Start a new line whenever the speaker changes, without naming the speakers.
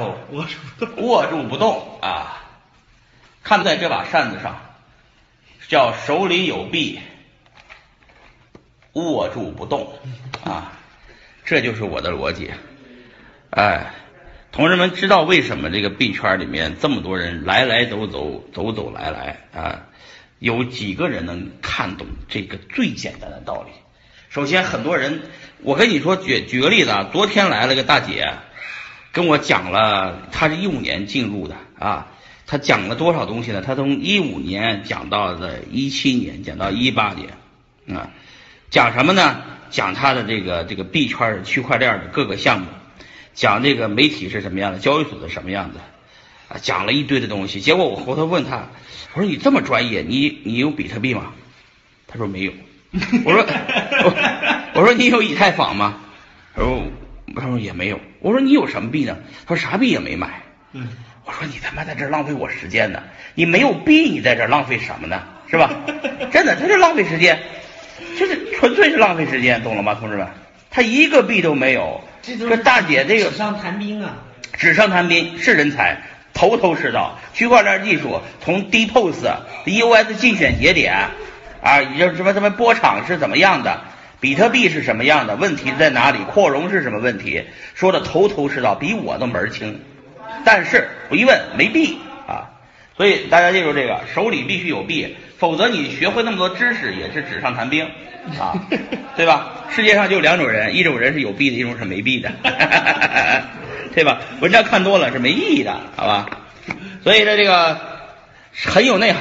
握住不动。
握住不动啊。看在这把扇子上，叫手里有币，握住不动啊，这就是我的逻辑。哎，同志们知道为什么这个币圈里面这么多人来来走走，走走来来啊？有几个人能看懂这个最简单的道理？首先，很多人，我跟你说，举举个例子啊，昨天来了个大姐，跟我讲了，他是一五年进入的啊，他讲了多少东西呢？他从一五年讲到的一七年，讲到一八年啊，讲什么呢？讲他的这个这个币圈区块链的各个项目，讲这个媒体是什么样的，交易所是什么样的。啊，讲了一堆的东西，结果我回头问他，我说你这么专业，你你有比特币吗？他说没有。我说我说你有以太坊吗？他说他说也没有。我说你有什么币呢？他说啥币也没买。
嗯，
我说你他妈在这浪费我时间呢！你没有币，你在这浪费什么呢？是吧？真的，他是浪费时间，就是纯粹是浪费时间，懂了吗，同志们？他一个币都没有。这大姐这个
纸上谈兵啊。
纸上谈兵是人才，头头是道。区块链技术从 DPoS、EOS 竞选节点啊，也就是什么什么波场是怎么样的，比特币是什么样的，问题在哪里，扩容是什么问题，说的头头是道，比我都门儿清。但是我一问没币啊，所以大家记住这个，手里必须有币，否则你学会那么多知识也是纸上谈兵啊，对吧？世界上就两种人，一种人是有币的，一种是没币的，对吧？文章看多了是没意义的，好吧？所以呢，这个很有内涵。